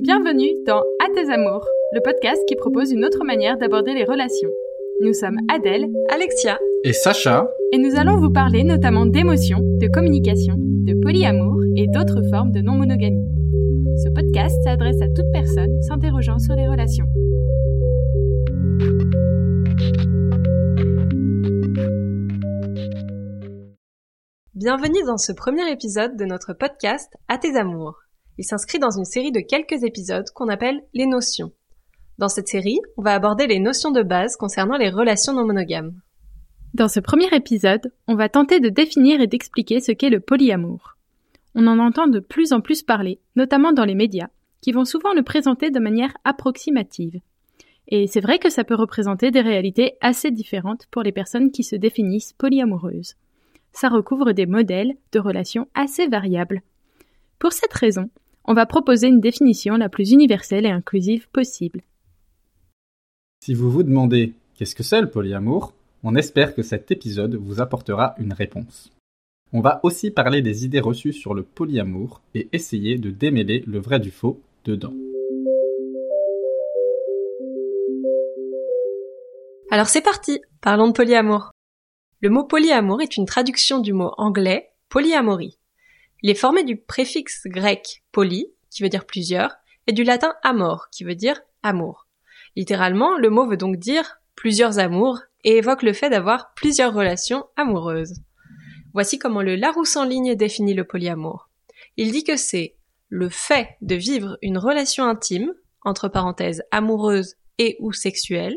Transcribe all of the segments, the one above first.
Bienvenue dans À tes amours, le podcast qui propose une autre manière d'aborder les relations. Nous sommes Adèle, Alexia et Sacha, et nous allons vous parler notamment d'émotions, de communication, de polyamour et d'autres formes de non-monogamie. Ce podcast s'adresse à toute personne s'interrogeant sur les relations. Bienvenue dans ce premier épisode de notre podcast À tes amours. Il s'inscrit dans une série de quelques épisodes qu'on appelle les notions. Dans cette série, on va aborder les notions de base concernant les relations non monogames. Dans ce premier épisode, on va tenter de définir et d'expliquer ce qu'est le polyamour. On en entend de plus en plus parler, notamment dans les médias, qui vont souvent le présenter de manière approximative. Et c'est vrai que ça peut représenter des réalités assez différentes pour les personnes qui se définissent polyamoureuses ça recouvre des modèles de relations assez variables. Pour cette raison, on va proposer une définition la plus universelle et inclusive possible. Si vous vous demandez qu'est-ce que c'est le polyamour, on espère que cet épisode vous apportera une réponse. On va aussi parler des idées reçues sur le polyamour et essayer de démêler le vrai du faux dedans. Alors c'est parti, parlons de polyamour. Le mot polyamour est une traduction du mot anglais polyamorie. Il est formé du préfixe grec poly, qui veut dire plusieurs, et du latin amor, qui veut dire amour. Littéralement, le mot veut donc dire plusieurs amours et évoque le fait d'avoir plusieurs relations amoureuses. Voici comment le Larousse en ligne définit le polyamour. Il dit que c'est le fait de vivre une relation intime, entre parenthèses amoureuse et ou sexuelle,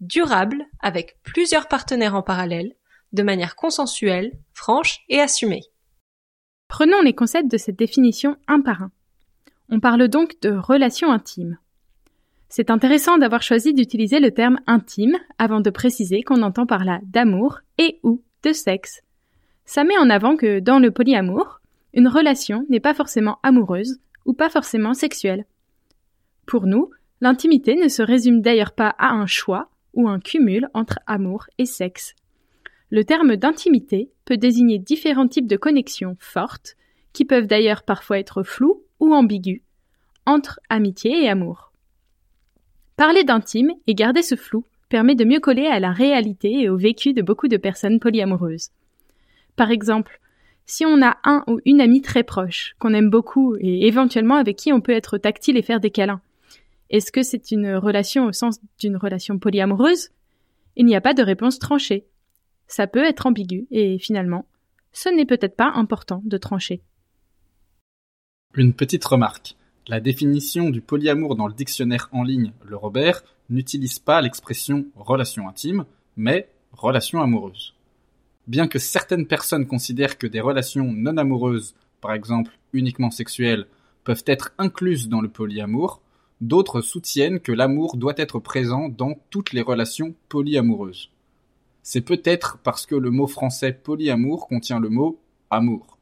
durable avec plusieurs partenaires en parallèle, de manière consensuelle, franche et assumée. Prenons les concepts de cette définition un par un. On parle donc de relation intime. C'est intéressant d'avoir choisi d'utiliser le terme intime avant de préciser qu'on entend par là d'amour et ou de sexe. Ça met en avant que dans le polyamour, une relation n'est pas forcément amoureuse ou pas forcément sexuelle. Pour nous, l'intimité ne se résume d'ailleurs pas à un choix ou un cumul entre amour et sexe. Le terme d'intimité peut désigner différents types de connexions fortes, qui peuvent d'ailleurs parfois être floues ou ambiguës, entre amitié et amour. Parler d'intime et garder ce flou permet de mieux coller à la réalité et au vécu de beaucoup de personnes polyamoureuses. Par exemple, si on a un ou une amie très proche, qu'on aime beaucoup et éventuellement avec qui on peut être tactile et faire des câlins, est-ce que c'est une relation au sens d'une relation polyamoureuse? Il n'y a pas de réponse tranchée ça peut être ambigu et finalement, ce n'est peut-être pas important de trancher. Une petite remarque. La définition du polyamour dans le dictionnaire en ligne Le Robert n'utilise pas l'expression relation intime, mais relation amoureuse. Bien que certaines personnes considèrent que des relations non amoureuses, par exemple uniquement sexuelles, peuvent être incluses dans le polyamour, d'autres soutiennent que l'amour doit être présent dans toutes les relations polyamoureuses c'est peut-être parce que le mot français polyamour contient le mot amour.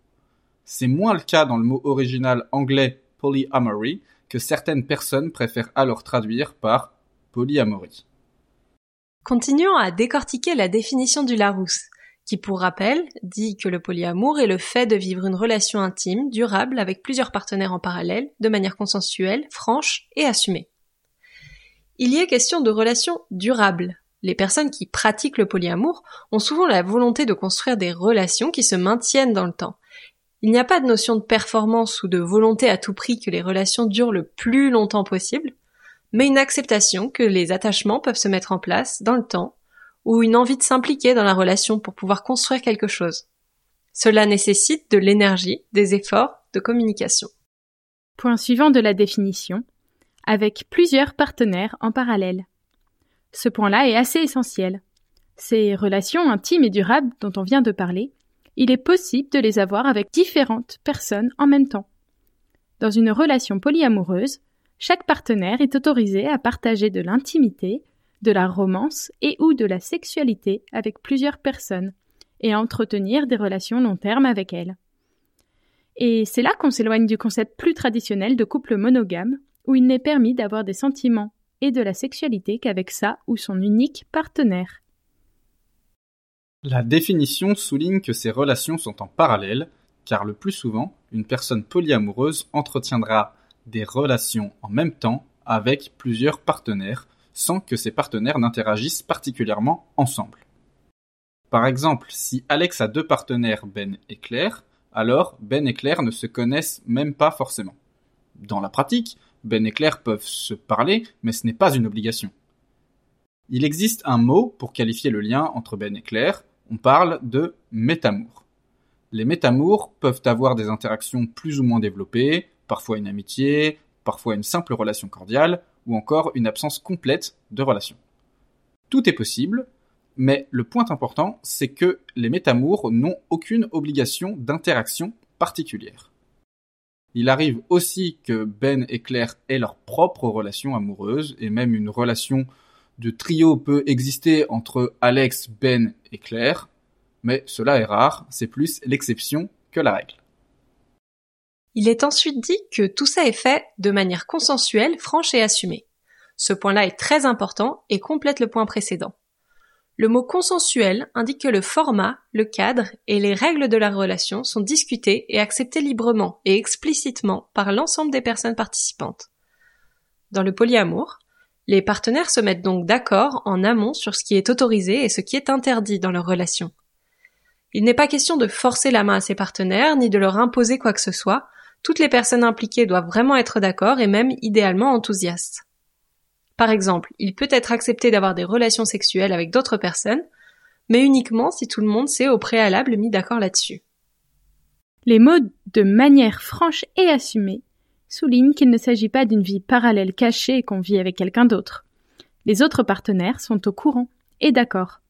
C'est moins le cas dans le mot original anglais polyamory que certaines personnes préfèrent alors traduire par polyamorie. Continuons à décortiquer la définition du Larousse, qui pour rappel dit que le polyamour est le fait de vivre une relation intime, durable, avec plusieurs partenaires en parallèle, de manière consensuelle, franche et assumée. Il y est question de relations durables, les personnes qui pratiquent le polyamour ont souvent la volonté de construire des relations qui se maintiennent dans le temps. Il n'y a pas de notion de performance ou de volonté à tout prix que les relations durent le plus longtemps possible, mais une acceptation que les attachements peuvent se mettre en place dans le temps, ou une envie de s'impliquer dans la relation pour pouvoir construire quelque chose. Cela nécessite de l'énergie, des efforts, de communication. Point suivant de la définition, avec plusieurs partenaires en parallèle. Ce point-là est assez essentiel. Ces relations intimes et durables dont on vient de parler, il est possible de les avoir avec différentes personnes en même temps. Dans une relation polyamoureuse, chaque partenaire est autorisé à partager de l'intimité, de la romance et ou de la sexualité avec plusieurs personnes et à entretenir des relations long terme avec elles. Et c'est là qu'on s'éloigne du concept plus traditionnel de couple monogame, où il n'est permis d'avoir des sentiments et de la sexualité qu'avec sa ou son unique partenaire. La définition souligne que ces relations sont en parallèle, car le plus souvent, une personne polyamoureuse entretiendra des relations en même temps avec plusieurs partenaires sans que ces partenaires n'interagissent particulièrement ensemble. Par exemple, si Alex a deux partenaires Ben et Claire, alors Ben et Claire ne se connaissent même pas forcément. Dans la pratique, Ben et Claire peuvent se parler, mais ce n'est pas une obligation. Il existe un mot pour qualifier le lien entre Ben et Claire, on parle de métamour. Les métamours peuvent avoir des interactions plus ou moins développées, parfois une amitié, parfois une simple relation cordiale, ou encore une absence complète de relation. Tout est possible, mais le point important, c'est que les métamours n'ont aucune obligation d'interaction particulière. Il arrive aussi que Ben et Claire aient leur propre relation amoureuse, et même une relation de trio peut exister entre Alex, Ben et Claire, mais cela est rare, c'est plus l'exception que la règle. Il est ensuite dit que tout ça est fait de manière consensuelle, franche et assumée. Ce point-là est très important et complète le point précédent. Le mot consensuel indique que le format, le cadre et les règles de la relation sont discutés et acceptés librement et explicitement par l'ensemble des personnes participantes. Dans le polyamour, les partenaires se mettent donc d'accord en amont sur ce qui est autorisé et ce qui est interdit dans leur relation. Il n'est pas question de forcer la main à ses partenaires ni de leur imposer quoi que ce soit, toutes les personnes impliquées doivent vraiment être d'accord et même idéalement enthousiastes. Par exemple, il peut être accepté d'avoir des relations sexuelles avec d'autres personnes, mais uniquement si tout le monde s'est au préalable mis d'accord là-dessus. Les mots de manière franche et assumée soulignent qu'il ne s'agit pas d'une vie parallèle cachée qu'on vit avec quelqu'un d'autre. Les autres partenaires sont au courant et d'accord.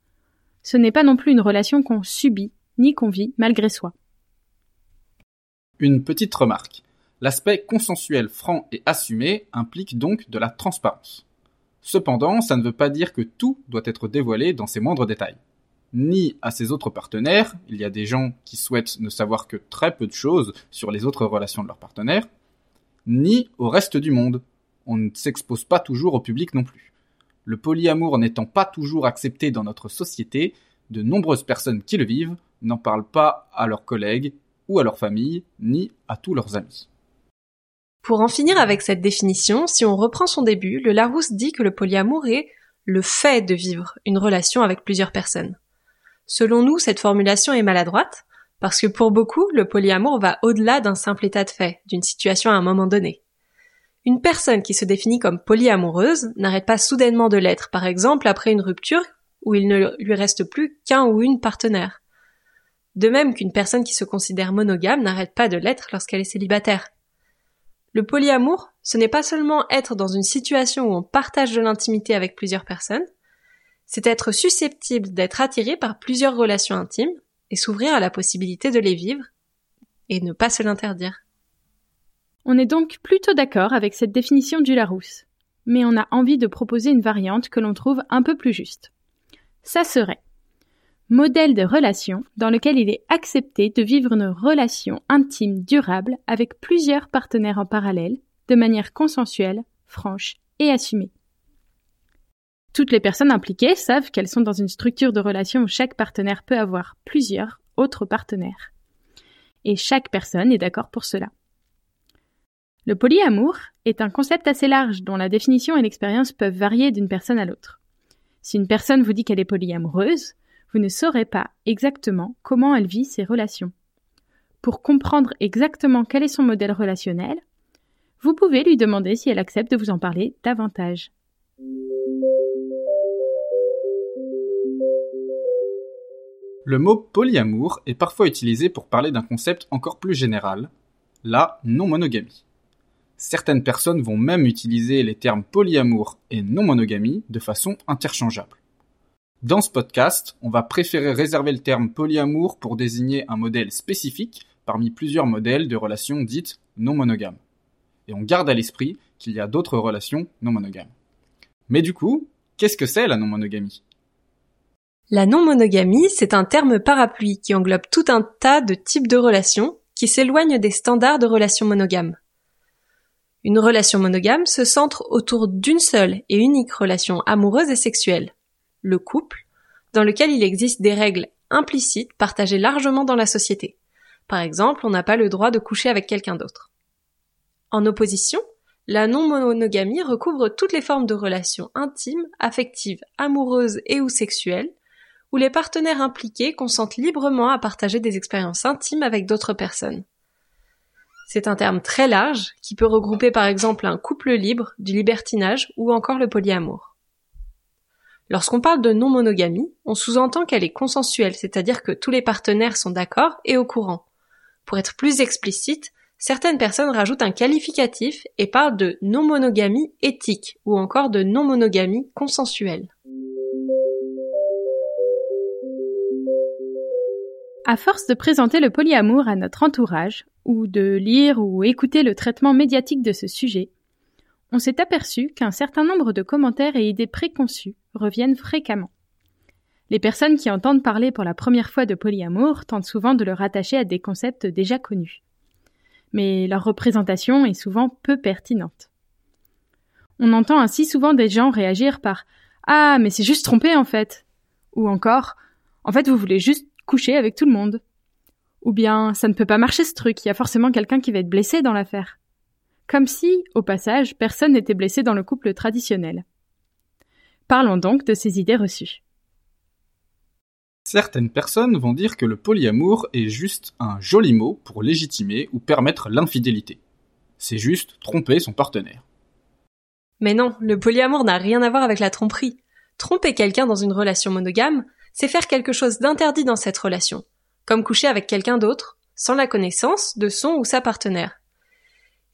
Ce n'est pas non plus une relation qu'on subit ni qu'on vit malgré soi. Une petite remarque. L'aspect consensuel franc et assumé implique donc de la transparence. Cependant, ça ne veut pas dire que tout doit être dévoilé dans ses moindres détails. Ni à ses autres partenaires, il y a des gens qui souhaitent ne savoir que très peu de choses sur les autres relations de leurs partenaires, ni au reste du monde. On ne s'expose pas toujours au public non plus. Le polyamour n'étant pas toujours accepté dans notre société, de nombreuses personnes qui le vivent n'en parlent pas à leurs collègues ou à leur famille, ni à tous leurs amis. Pour en finir avec cette définition, si on reprend son début, le Larousse dit que le polyamour est le fait de vivre une relation avec plusieurs personnes. Selon nous, cette formulation est maladroite, parce que pour beaucoup, le polyamour va au-delà d'un simple état de fait, d'une situation à un moment donné. Une personne qui se définit comme polyamoureuse n'arrête pas soudainement de l'être, par exemple après une rupture où il ne lui reste plus qu'un ou une partenaire. De même qu'une personne qui se considère monogame n'arrête pas de l'être lorsqu'elle est célibataire. Le polyamour, ce n'est pas seulement être dans une situation où on partage de l'intimité avec plusieurs personnes, c'est être susceptible d'être attiré par plusieurs relations intimes et s'ouvrir à la possibilité de les vivre et ne pas se l'interdire. On est donc plutôt d'accord avec cette définition du Larousse, mais on a envie de proposer une variante que l'on trouve un peu plus juste. Ça serait modèle de relation dans lequel il est accepté de vivre une relation intime durable avec plusieurs partenaires en parallèle, de manière consensuelle, franche et assumée. Toutes les personnes impliquées savent qu'elles sont dans une structure de relation où chaque partenaire peut avoir plusieurs autres partenaires. Et chaque personne est d'accord pour cela. Le polyamour est un concept assez large dont la définition et l'expérience peuvent varier d'une personne à l'autre. Si une personne vous dit qu'elle est polyamoureuse, vous ne saurez pas exactement comment elle vit ses relations. Pour comprendre exactement quel est son modèle relationnel, vous pouvez lui demander si elle accepte de vous en parler davantage. Le mot polyamour est parfois utilisé pour parler d'un concept encore plus général, la non-monogamie. Certaines personnes vont même utiliser les termes polyamour et non-monogamie de façon interchangeable. Dans ce podcast, on va préférer réserver le terme polyamour pour désigner un modèle spécifique parmi plusieurs modèles de relations dites non monogames. Et on garde à l'esprit qu'il y a d'autres relations non monogames. Mais du coup, qu'est-ce que c'est la non monogamie La non monogamie, c'est un terme parapluie qui englobe tout un tas de types de relations qui s'éloignent des standards de relations monogames. Une relation monogame se centre autour d'une seule et unique relation amoureuse et sexuelle le couple, dans lequel il existe des règles implicites partagées largement dans la société. Par exemple, on n'a pas le droit de coucher avec quelqu'un d'autre. En opposition, la non-monogamie recouvre toutes les formes de relations intimes, affectives, amoureuses et ou sexuelles, où les partenaires impliqués consentent librement à partager des expériences intimes avec d'autres personnes. C'est un terme très large qui peut regrouper par exemple un couple libre, du libertinage ou encore le polyamour. Lorsqu'on parle de non-monogamie, on sous-entend qu'elle est consensuelle, c'est-à-dire que tous les partenaires sont d'accord et au courant. Pour être plus explicite, certaines personnes rajoutent un qualificatif et parlent de non-monogamie éthique ou encore de non-monogamie consensuelle. À force de présenter le polyamour à notre entourage, ou de lire ou écouter le traitement médiatique de ce sujet, on s'est aperçu qu'un certain nombre de commentaires et idées préconçues reviennent fréquemment. Les personnes qui entendent parler pour la première fois de polyamour tentent souvent de le rattacher à des concepts déjà connus mais leur représentation est souvent peu pertinente. On entend ainsi souvent des gens réagir par Ah, mais c'est juste trompé en fait. Ou encore En fait, vous voulez juste coucher avec tout le monde. Ou bien Ça ne peut pas marcher ce truc, il y a forcément quelqu'un qui va être blessé dans l'affaire. Comme si, au passage, personne n'était blessé dans le couple traditionnel. Parlons donc de ces idées reçues. Certaines personnes vont dire que le polyamour est juste un joli mot pour légitimer ou permettre l'infidélité. C'est juste tromper son partenaire. Mais non, le polyamour n'a rien à voir avec la tromperie. Tromper quelqu'un dans une relation monogame, c'est faire quelque chose d'interdit dans cette relation, comme coucher avec quelqu'un d'autre, sans la connaissance de son ou sa partenaire.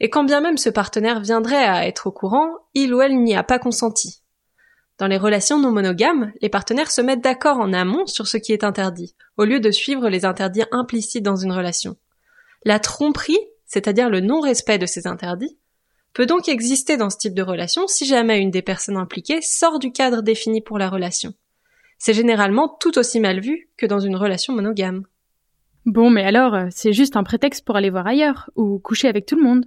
Et quand bien même ce partenaire viendrait à être au courant, il ou elle n'y a pas consenti. Dans les relations non monogames, les partenaires se mettent d'accord en amont sur ce qui est interdit, au lieu de suivre les interdits implicites dans une relation. La tromperie, c'est-à-dire le non-respect de ces interdits, peut donc exister dans ce type de relation si jamais une des personnes impliquées sort du cadre défini pour la relation. C'est généralement tout aussi mal vu que dans une relation monogame. Bon, mais alors, euh, c'est juste un prétexte pour aller voir ailleurs, ou coucher avec tout le monde.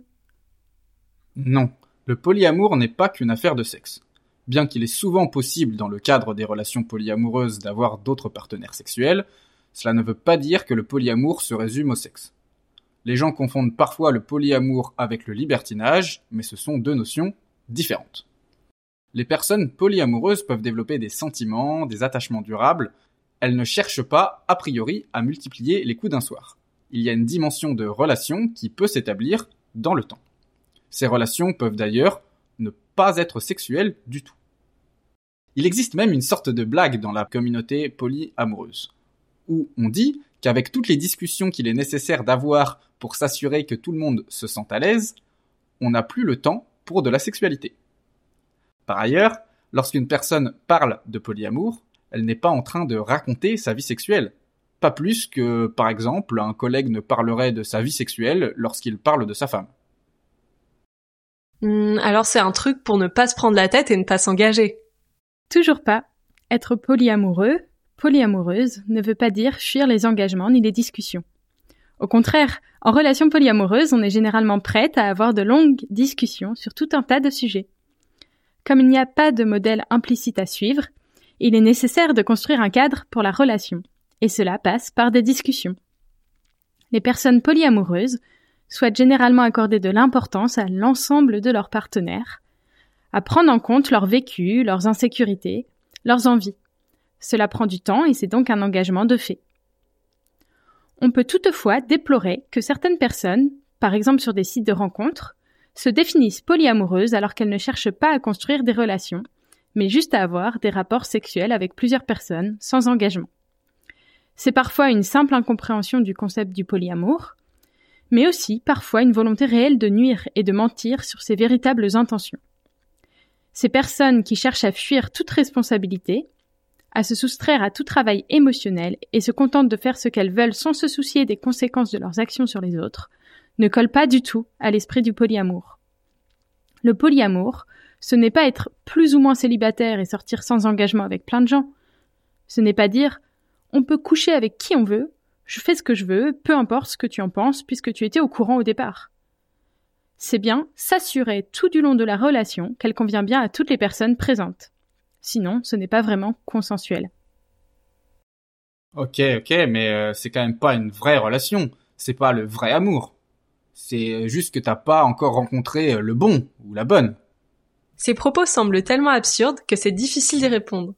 Non, le polyamour n'est pas qu'une affaire de sexe. Bien qu'il est souvent possible dans le cadre des relations polyamoureuses d'avoir d'autres partenaires sexuels, cela ne veut pas dire que le polyamour se résume au sexe. Les gens confondent parfois le polyamour avec le libertinage, mais ce sont deux notions différentes. Les personnes polyamoureuses peuvent développer des sentiments, des attachements durables, elles ne cherchent pas, a priori, à multiplier les coups d'un soir. Il y a une dimension de relation qui peut s'établir dans le temps. Ces relations peuvent d'ailleurs ne pas être sexuel du tout. Il existe même une sorte de blague dans la communauté polyamoureuse, où on dit qu'avec toutes les discussions qu'il est nécessaire d'avoir pour s'assurer que tout le monde se sent à l'aise, on n'a plus le temps pour de la sexualité. Par ailleurs, lorsqu'une personne parle de polyamour, elle n'est pas en train de raconter sa vie sexuelle. Pas plus que, par exemple, un collègue ne parlerait de sa vie sexuelle lorsqu'il parle de sa femme. Hmm, alors c'est un truc pour ne pas se prendre la tête et ne pas s'engager. Toujours pas. Être polyamoureux, polyamoureuse, ne veut pas dire fuir les engagements ni les discussions. Au contraire, en relation polyamoureuse, on est généralement prête à avoir de longues discussions sur tout un tas de sujets. Comme il n'y a pas de modèle implicite à suivre, il est nécessaire de construire un cadre pour la relation, et cela passe par des discussions. Les personnes polyamoureuses souhaitent généralement accorder de l'importance à l'ensemble de leurs partenaires, à prendre en compte leur vécu, leurs insécurités, leurs envies. Cela prend du temps et c'est donc un engagement de fait. On peut toutefois déplorer que certaines personnes, par exemple sur des sites de rencontres, se définissent polyamoureuses alors qu'elles ne cherchent pas à construire des relations, mais juste à avoir des rapports sexuels avec plusieurs personnes sans engagement. C'est parfois une simple incompréhension du concept du polyamour, mais aussi parfois une volonté réelle de nuire et de mentir sur ses véritables intentions. Ces personnes qui cherchent à fuir toute responsabilité, à se soustraire à tout travail émotionnel et se contentent de faire ce qu'elles veulent sans se soucier des conséquences de leurs actions sur les autres, ne collent pas du tout à l'esprit du polyamour. Le polyamour, ce n'est pas être plus ou moins célibataire et sortir sans engagement avec plein de gens. Ce n'est pas dire on peut coucher avec qui on veut, je fais ce que je veux, peu importe ce que tu en penses, puisque tu étais au courant au départ. C'est bien s'assurer tout du long de la relation qu'elle convient bien à toutes les personnes présentes. Sinon, ce n'est pas vraiment consensuel. Ok, ok, mais euh, c'est quand même pas une vraie relation. C'est pas le vrai amour. C'est juste que t'as pas encore rencontré le bon ou la bonne. Ces propos semblent tellement absurdes que c'est difficile d'y répondre.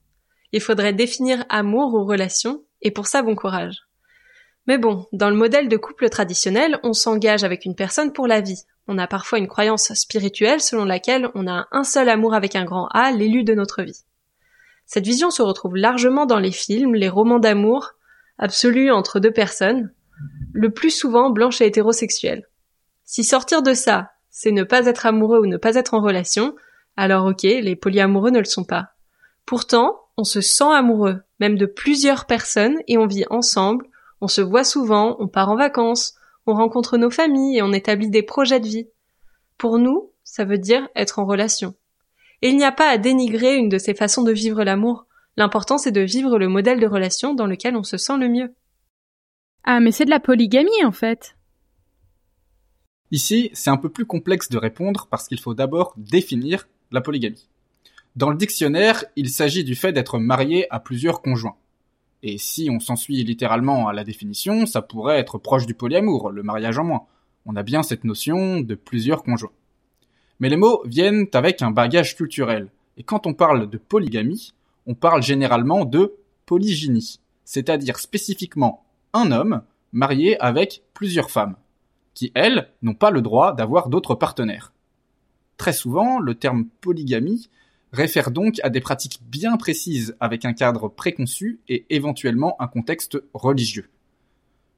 Il faudrait définir amour ou relation, et pour ça bon courage. Mais bon, dans le modèle de couple traditionnel, on s'engage avec une personne pour la vie. On a parfois une croyance spirituelle selon laquelle on a un seul amour avec un grand A, l'élu de notre vie. Cette vision se retrouve largement dans les films, les romans d'amour, absolus entre deux personnes, le plus souvent blanches et hétérosexuelles. Si sortir de ça, c'est ne pas être amoureux ou ne pas être en relation, alors ok, les polyamoureux ne le sont pas. Pourtant, on se sent amoureux, même de plusieurs personnes, et on vit ensemble, on se voit souvent, on part en vacances, on rencontre nos familles et on établit des projets de vie. Pour nous, ça veut dire être en relation. Et il n'y a pas à dénigrer une de ces façons de vivre l'amour. L'important c'est de vivre le modèle de relation dans lequel on se sent le mieux. Ah, mais c'est de la polygamie en fait. Ici, c'est un peu plus complexe de répondre parce qu'il faut d'abord définir la polygamie. Dans le dictionnaire, il s'agit du fait d'être marié à plusieurs conjoints. Et si on s'en suit littéralement à la définition, ça pourrait être proche du polyamour, le mariage en moins. On a bien cette notion de plusieurs conjoints. Mais les mots viennent avec un bagage culturel. Et quand on parle de polygamie, on parle généralement de polygynie, c'est-à-dire spécifiquement un homme marié avec plusieurs femmes, qui, elles, n'ont pas le droit d'avoir d'autres partenaires. Très souvent, le terme polygamie réfère donc à des pratiques bien précises avec un cadre préconçu et éventuellement un contexte religieux.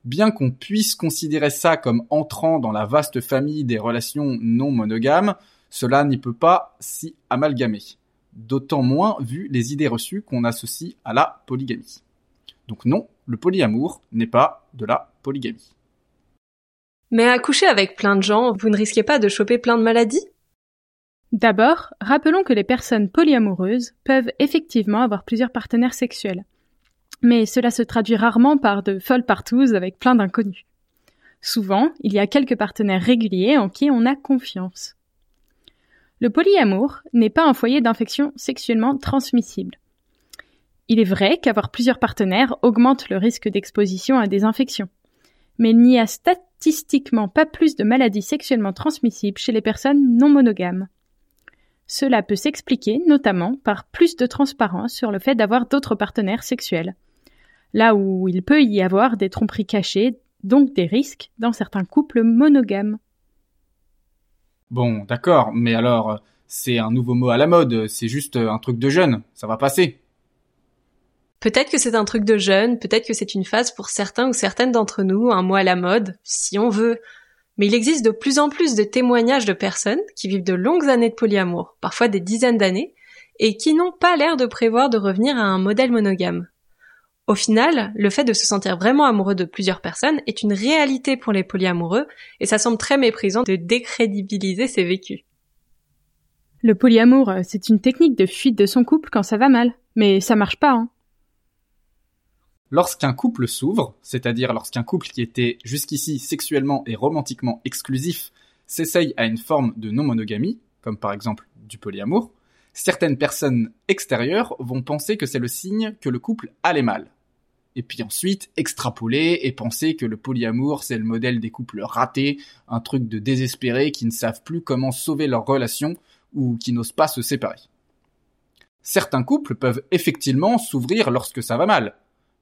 Bien qu'on puisse considérer ça comme entrant dans la vaste famille des relations non monogames, cela n'y peut pas s'y amalgamer. D'autant moins vu les idées reçues qu'on associe à la polygamie. Donc non, le polyamour n'est pas de la polygamie. Mais à coucher avec plein de gens, vous ne risquez pas de choper plein de maladies? D'abord, rappelons que les personnes polyamoureuses peuvent effectivement avoir plusieurs partenaires sexuels. Mais cela se traduit rarement par de folles partouzes avec plein d'inconnus. Souvent, il y a quelques partenaires réguliers en qui on a confiance. Le polyamour n'est pas un foyer d'infection sexuellement transmissible. Il est vrai qu'avoir plusieurs partenaires augmente le risque d'exposition à des infections. Mais il n'y a statistiquement pas plus de maladies sexuellement transmissibles chez les personnes non monogames. Cela peut s'expliquer notamment par plus de transparence sur le fait d'avoir d'autres partenaires sexuels, là où il peut y avoir des tromperies cachées, donc des risques dans certains couples monogames. Bon, d'accord, mais alors, c'est un nouveau mot à la mode, c'est juste un truc de jeune, ça va passer. Peut-être que c'est un truc de jeune, peut-être que c'est une phase pour certains ou certaines d'entre nous, un mot à la mode, si on veut, mais il existe de plus en plus de témoignages de personnes qui vivent de longues années de polyamour, parfois des dizaines d'années, et qui n'ont pas l'air de prévoir de revenir à un modèle monogame. Au final, le fait de se sentir vraiment amoureux de plusieurs personnes est une réalité pour les polyamoureux, et ça semble très méprisant de décrédibiliser ces vécus. Le polyamour, c'est une technique de fuite de son couple quand ça va mal, mais ça marche pas, hein. Lorsqu'un couple s'ouvre, c'est-à-dire lorsqu'un couple qui était jusqu'ici sexuellement et romantiquement exclusif s'essaye à une forme de non-monogamie, comme par exemple du polyamour, certaines personnes extérieures vont penser que c'est le signe que le couple allait mal. Et puis ensuite extrapoler et penser que le polyamour c'est le modèle des couples ratés, un truc de désespérés qui ne savent plus comment sauver leur relation ou qui n'osent pas se séparer. Certains couples peuvent effectivement s'ouvrir lorsque ça va mal,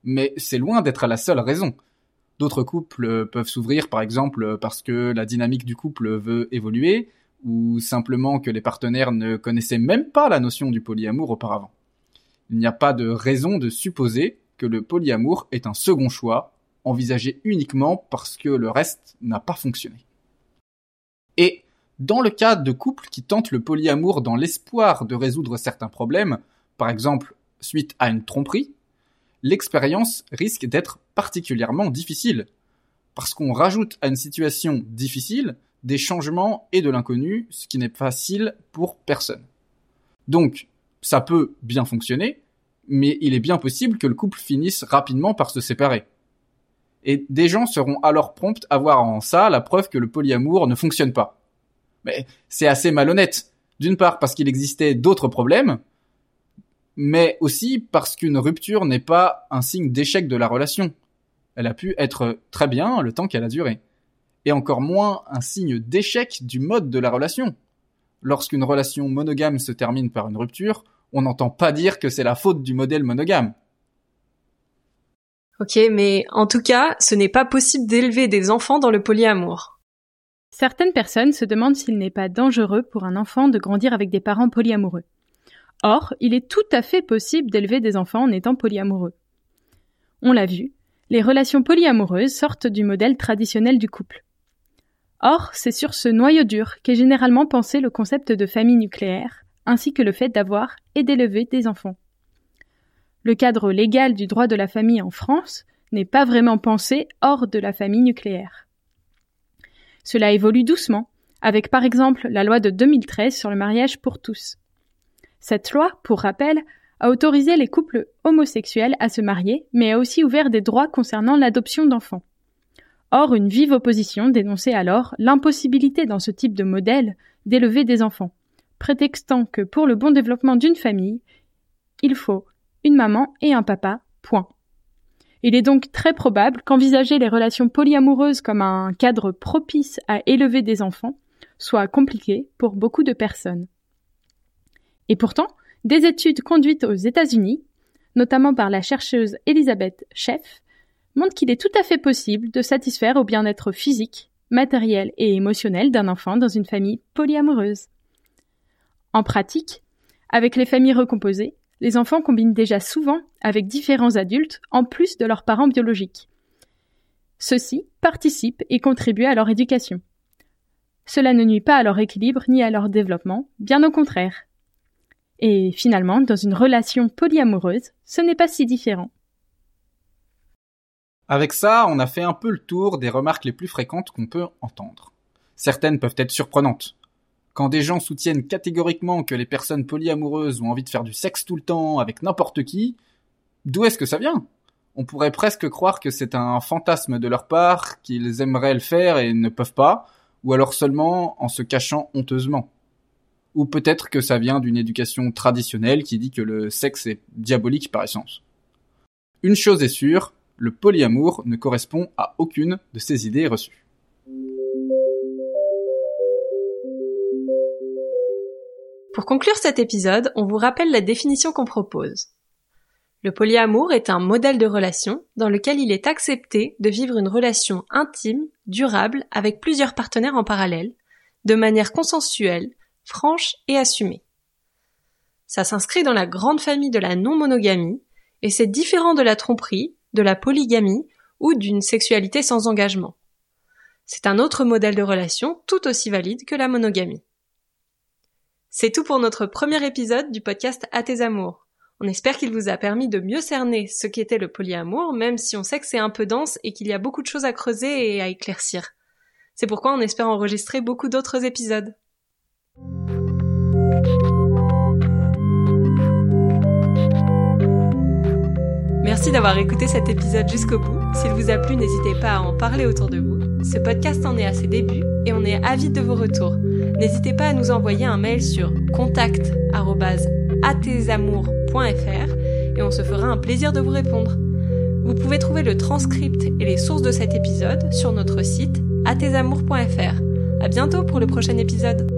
mais c'est loin d'être la seule raison. D'autres couples peuvent s'ouvrir par exemple parce que la dynamique du couple veut évoluer, ou simplement que les partenaires ne connaissaient même pas la notion du polyamour auparavant. Il n'y a pas de raison de supposer que le polyamour est un second choix, envisagé uniquement parce que le reste n'a pas fonctionné. Et dans le cas de couples qui tentent le polyamour dans l'espoir de résoudre certains problèmes, par exemple suite à une tromperie, l'expérience risque d'être particulièrement difficile. Parce qu'on rajoute à une situation difficile des changements et de l'inconnu, ce qui n'est facile pour personne. Donc, ça peut bien fonctionner, mais il est bien possible que le couple finisse rapidement par se séparer. Et des gens seront alors prompts à voir en ça la preuve que le polyamour ne fonctionne pas. Mais c'est assez malhonnête. D'une part parce qu'il existait d'autres problèmes, mais aussi parce qu'une rupture n'est pas un signe d'échec de la relation. Elle a pu être très bien le temps qu'elle a duré. et encore moins un signe d'échec du mode de la relation. Lorsqu'une relation monogame se termine par une rupture, on n'entend pas dire que c'est la faute du modèle monogame. Ok, mais en tout cas, ce n'est pas possible d'élever des enfants dans le polyamour. Certaines personnes se demandent s'il n'est pas dangereux pour un enfant de grandir avec des parents polyamoureux. Or, il est tout à fait possible d'élever des enfants en étant polyamoureux. On l'a vu, les relations polyamoureuses sortent du modèle traditionnel du couple. Or, c'est sur ce noyau dur qu'est généralement pensé le concept de famille nucléaire, ainsi que le fait d'avoir et d'élever des enfants. Le cadre légal du droit de la famille en France n'est pas vraiment pensé hors de la famille nucléaire. Cela évolue doucement, avec par exemple la loi de 2013 sur le mariage pour tous. Cette loi, pour rappel, a autorisé les couples homosexuels à se marier, mais a aussi ouvert des droits concernant l'adoption d'enfants. Or, une vive opposition dénonçait alors l'impossibilité dans ce type de modèle d'élever des enfants, prétextant que pour le bon développement d'une famille, il faut une maman et un papa, point. Il est donc très probable qu'envisager les relations polyamoureuses comme un cadre propice à élever des enfants soit compliqué pour beaucoup de personnes. Et pourtant, des études conduites aux États-Unis, notamment par la chercheuse Elisabeth Sheff, montrent qu'il est tout à fait possible de satisfaire au bien-être physique, matériel et émotionnel d'un enfant dans une famille polyamoureuse. En pratique, avec les familles recomposées, les enfants combinent déjà souvent avec différents adultes en plus de leurs parents biologiques. Ceux-ci participent et contribuent à leur éducation. Cela ne nuit pas à leur équilibre ni à leur développement, bien au contraire. Et finalement, dans une relation polyamoureuse, ce n'est pas si différent. Avec ça, on a fait un peu le tour des remarques les plus fréquentes qu'on peut entendre. Certaines peuvent être surprenantes, quand des gens soutiennent catégoriquement que les personnes polyamoureuses ont envie de faire du sexe tout le temps avec n'importe qui, d'où est-ce que ça vient? On pourrait presque croire que c'est un fantasme de leur part, qu'ils aimeraient le faire et ne peuvent pas, ou alors seulement en se cachant honteusement. Ou peut-être que ça vient d'une éducation traditionnelle qui dit que le sexe est diabolique par essence. Une chose est sûre, le polyamour ne correspond à aucune de ces idées reçues. Pour conclure cet épisode, on vous rappelle la définition qu'on propose. Le polyamour est un modèle de relation dans lequel il est accepté de vivre une relation intime, durable, avec plusieurs partenaires en parallèle, de manière consensuelle, franche et assumée. Ça s'inscrit dans la grande famille de la non-monogamie, et c'est différent de la tromperie, de la polygamie ou d'une sexualité sans engagement. C'est un autre modèle de relation tout aussi valide que la monogamie. C'est tout pour notre premier épisode du podcast À tes amours. On espère qu'il vous a permis de mieux cerner ce qu'était le polyamour, même si on sait que c'est un peu dense et qu'il y a beaucoup de choses à creuser et à éclaircir. C'est pourquoi on espère enregistrer beaucoup d'autres épisodes. Merci d'avoir écouté cet épisode jusqu'au bout. S'il vous a plu, n'hésitez pas à en parler autour de vous. Ce podcast en est à ses débuts et on est avide de vos retours. N'hésitez pas à nous envoyer un mail sur contact@atesamours.fr et on se fera un plaisir de vous répondre. Vous pouvez trouver le transcript et les sources de cet épisode sur notre site atesamours.fr. À bientôt pour le prochain épisode.